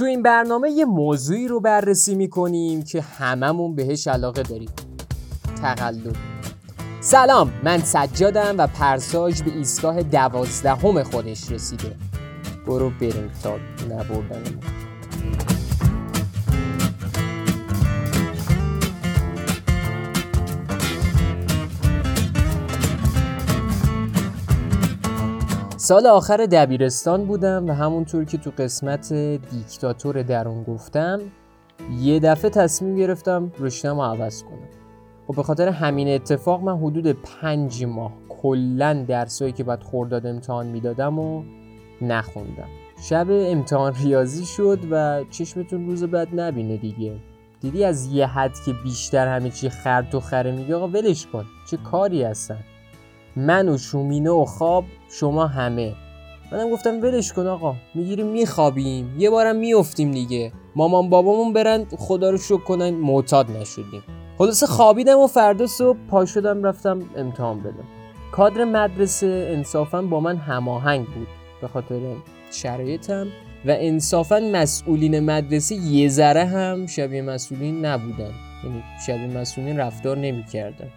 تو این برنامه یه موضوعی رو بررسی می‌کنیم که هممون بهش علاقه داریم. تقلب. سلام من سجادم و پرساج به ایستگاه دوازدهم خودش رسیده. برو بریم تا نبردنمون. سال آخر دبیرستان بودم و همونطور که تو قسمت دیکتاتور درون گفتم یه دفعه تصمیم گرفتم رشتم رو عوض کنم. و خب به خاطر همین اتفاق من حدود پنج ماه کلا درسایی که باید خورداد امتحان می‌دادم و نخوندم. شب امتحان ریاضی شد و چشمتون روز بعد نبینه دیگه. دیدی از یه حد که بیشتر همه چی خرد و خره میگه آقا ولش کن. چه کاری هستن؟ من و شومینه و خواب شما همه. منم گفتم ولش کن آقا می‌گیریم میخوابیم. یه بارم میفتیم دیگه. مامان بابامون برن خدا رو شکر کنن معتاد نشدیم. خلاصه خوابیدم و فردا صبح پا شدم رفتم امتحان بدم. کادر مدرسه انصافا با من هماهنگ بود. به خاطر شرایطم و انصافا مسئولین مدرسه یه ذره هم شبیه مسئولین نبودن. یعنی شبیه مسئولین رفتار نمی‌کردن.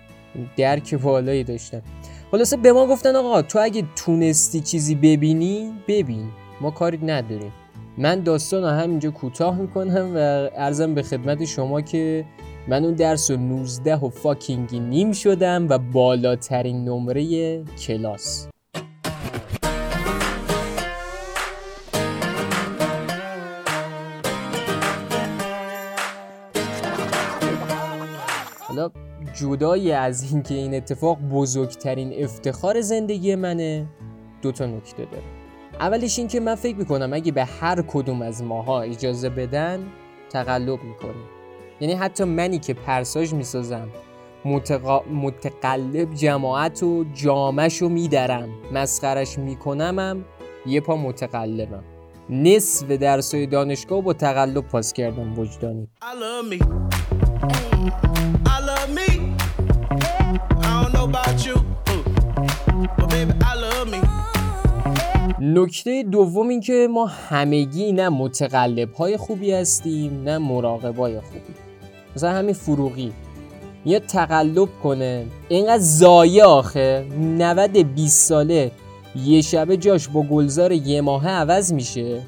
درک بالایی داشتن. خلاصه به ما گفتن آقا تو اگه تونستی چیزی ببینی ببین. ما کاری نداریم. من داستان رو همینجا کوتاه می‌کنم و ارزم به خدمت شما که من اون درس و 19 و فاکینگی نیم شدم و بالاترین نمره کلاس. حالا جدای از اینکه این اتفاق بزرگترین افتخار زندگی منه دو تا نکته داره. اولش این که من فکر می‌کنم اگه به هر کدوم از ماها اجازه بدن تقلب می‌کنیم. یعنی حتی منی که پرساژ می‌سازم متقا... متقلب جماعت و جامش رو میدرم مسخرش میکنمم یه پا متقلبم. نصف درسای دانشگاه با تقلب پاس کردم وجدانی. نکته دوم این که ما همگی نه متقلب های خوبی هستیم نه مراقب های خوبی. مثلا همین فروغی. میاد تقلب کنه. اینقدر زایه آخه. 90 20 ساله. یه شبه جاش با گلزار یه ماهه عوض میشه.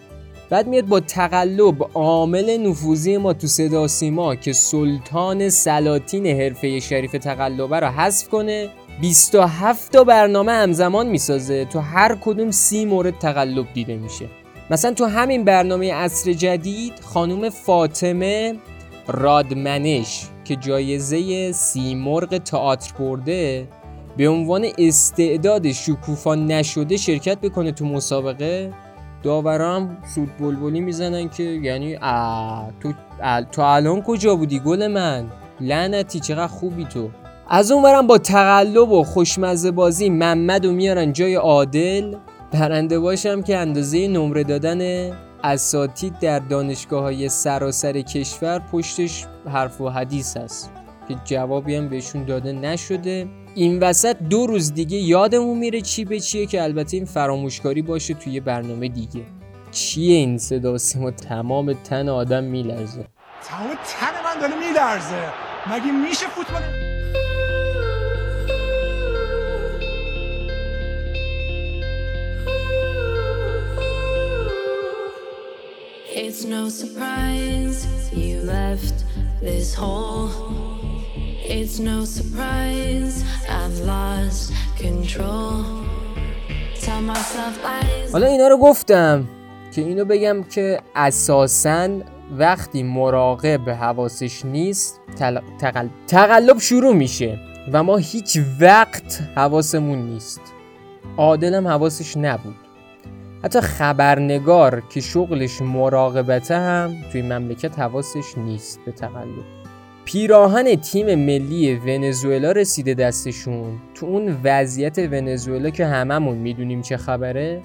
بعد میاد با تقلب عامل نفوذی ما تو صدا سیما که سلطان سلاطین حرفه شریف تقلبه رو حذف کنه 27 تا برنامه همزمان می‌سازه تو هر کدوم سی مورد تقلب دیده میشه. مثلا تو همین برنامه عصر جدید خانوم فاطمه رادمنش که جایزه سی مرغ تئاتر برده به عنوان استعداد شکوفا نشده شرکت بکنه تو مسابقه. داورام سود بلبلی می‌زنن که یعنی تو تو الان کجا بودی گل من؟ لعنتی چقدر خوبی تو. از اون با تقلب و خوشمزه بازی محمد رو میارن جای عادل. برنده باشم که اندازه نمره دادن اساتید در دانشگاه های سراسر کشور پشتش حرف و حدیث هست که جوابی هم بهشون داده نشده. این وسط دو روز دیگه یادمون میره چی به چیه که البته این فراموشکاری باشه توی برنامه دیگه. چیه این صدا؟ سیما تمام تن آدم میلرزه. تمام تن من داره میلرزه. مگه میشه فوتبال؟ It's no surprise you left this hole. It's no surprise I've lost control. حالا اینا رو گفتم که اینو بگم که اساساً وقتی مراقب حواسش نیست تقل... تقلب شروع میشه و ما هیچ وقت حواسمون نیست. عادلم حواسش نبود. حتی خبرنگار که شغلش مراقبته هم توی مملکت حواسش نیست به تقلب. پیراهن تیم ملی ونزوئلا رسیده دستشون. تو اون وضعیت ونزوئلا که هممون می‌دونیم چه خبره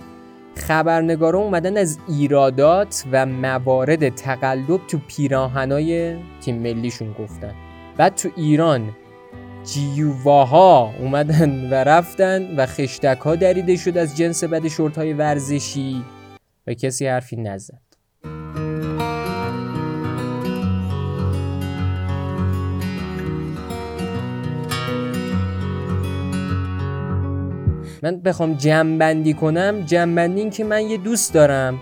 خبرنگارا اومدن از ایرادات و موارد تقلب تو پیراهنای تیم ملیشون گفتن. بعد تو ایران جیوواها اومدن و رفتن و خشتک ها دریده شد از جنس بد شورت های ورزشی. و کسی حرفی نزد من بخوام جمع کنم جمع این که من یه دوست دارم.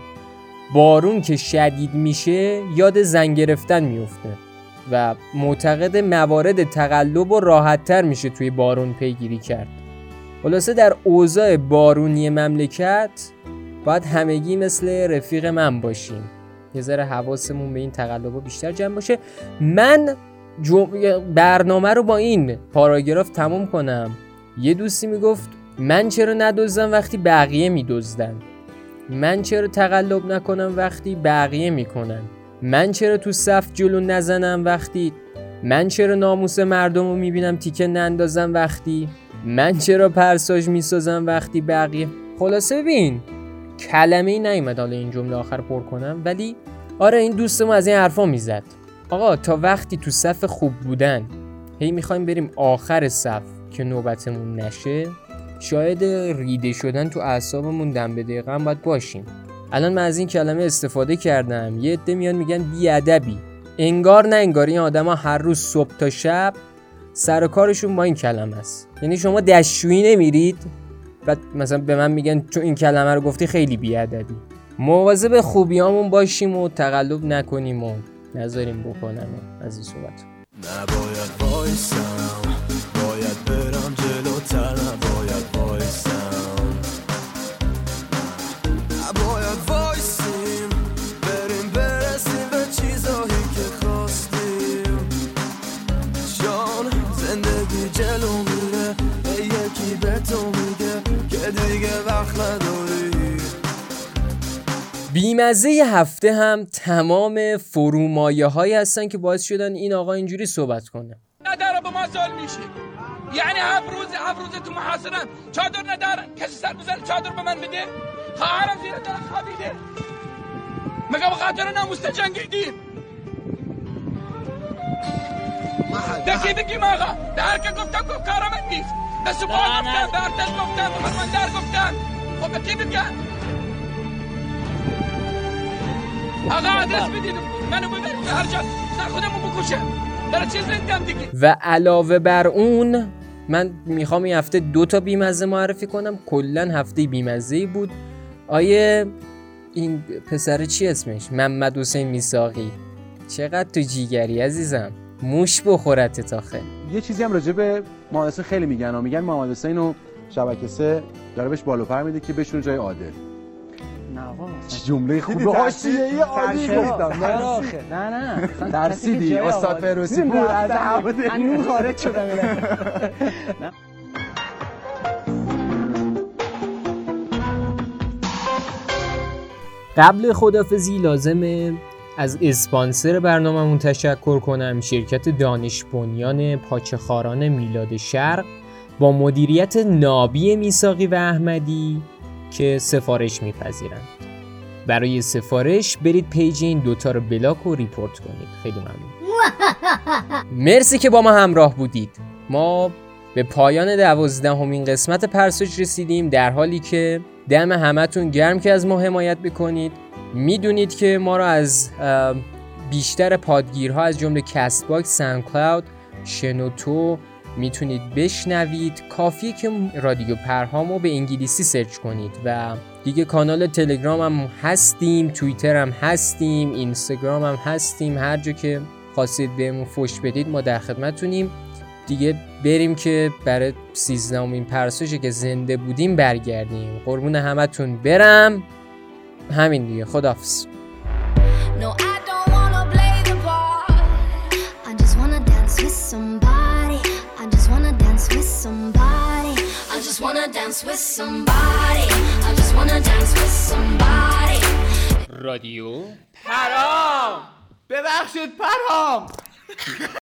بارون که شدید میشه یاد زن گرفتن میفته. و معتقد موارد تقلب و راحتتر میشه توی بارون پیگیری کرد. خلاصه در اوضاع بارونی مملکت باید همگی مثل رفیق من باشیم. یه ذره حواسمون به این تقلب بیشتر جمع باشه. من برنامه رو با این پاراگراف تموم کنم. یه دوستی می‌گفت من چرا ندزدم وقتی بقیه میدزدن؟ من چرا تقلب نکنم وقتی بقیه می‌کنن؟ من چرا تو صف جلو نزنم وقتی؟ من چرا ناموس مردم رو می‌بینم تیکه نندازم وقتی؟ من چرا پرساج می‌سازم وقتی بقیه؟ خلاصه ببین کلمه ای نیومد حالا این جمله آخر پر کنم ولی آره این دوستمون از این حرفا می‌زد. آقا تا وقتی تو صف خوب بودن هی می‌خوایم بریم آخر صف که نوبتمون نشه؟ شاید ریده شدن تو اعصابمون دم به دقیقه هم باید باشیم. الان من از این کلمه استفاده کردم. یه عده میان میگن بیادبی. انگار نه انگار. این آدما هر روز صبح تا شب سر کارشون با این کلمه است. یعنی شما دشویی نمیرید بعد مثلا به من میگن چون این کلمه رو گفتی خیلی بیادبی. مواظب خوبیامون باشیم و تقلب نکنیم و نذاریم بکنن از این صحبت. نباید بیمزه هفته هم تمام فرومایه هایی هستن که باعث شدن این آقا اینجوری صحبت کنه. نداره به ما سال میشه. یعنی هفت روز هفت روز تو محاصرن چادر ندارن کسی سر بزن چادر به من بده؟ خواهرم زیر در خوابیده. مگه به خاطر ناموس جنگیدیم دکی بگیم آقا. در که گفتم گفت کارم نیست. به سپاه گفتم به ارتش گفتم به من در گفتم. خب به کی بگم؟ آقا آدرس بدید منو ببرید هر جا. سر خودمو بکشم در چیز دیگه؟ و علاوه بر اون من می‌خوام این هفته دو تا بیمزه معرفی کنم. کلا هفته بیمزه بود. آیه این پسر چی اسمش؟ محمد حسین میساقی چقدر تو جیگری عزیزم. موش بخورت تا خیلی یه چیزی هم راجع به محمد خیلی میگن و میگن محمد حسین و شبکه سه داره بهش بالو پر میده که بهشون جای عادل. چه جمله خوبه؟ حاشیه ای عالی گفتم نه؟ نه ترسیدی استاد فیروزی بود؟ از انو خارج شدم قبل خدافزی لازمه از اسپانسر برنامهمون تشکر کنم شرکت دانش بنیان پاچخاران میلاد شرق با مدیریت نابی میساقی و احمدی که سفارش میپذیرند. برای سفارش برید پیج این دوتا رو بلاک و ریپورت کنید. خیلی ممنون. مرسی که با ما همراه بودید. ما به پایان دوازدهمین قسمت پرسوج رسیدیم در حالی که دم همتون گرم که از ما حمایت بکنید می‌دونید که ما رو از بیشتر پادگیرها از جمله کست باکس، ساوند کلاود، شنوتو می‌تونید بشنوید. کافیه که رادیو پرهامو به انگلیسی سرچ کنید و دیگه کانال تلگرام هم هستیم توییتر هم هستیم اینستاگرام هم هستیم. هر جا که خواستید بهمون فش بدید ما در خدمتونیم. دیگه بریم که برای سیزدهمین پرسوشی که زنده بودیم برگردیم. قربون همتون برم. همین دیگه. خدافز dance with somebody. I just wanna dance with somebody. رادیو پرام ببخشید پرام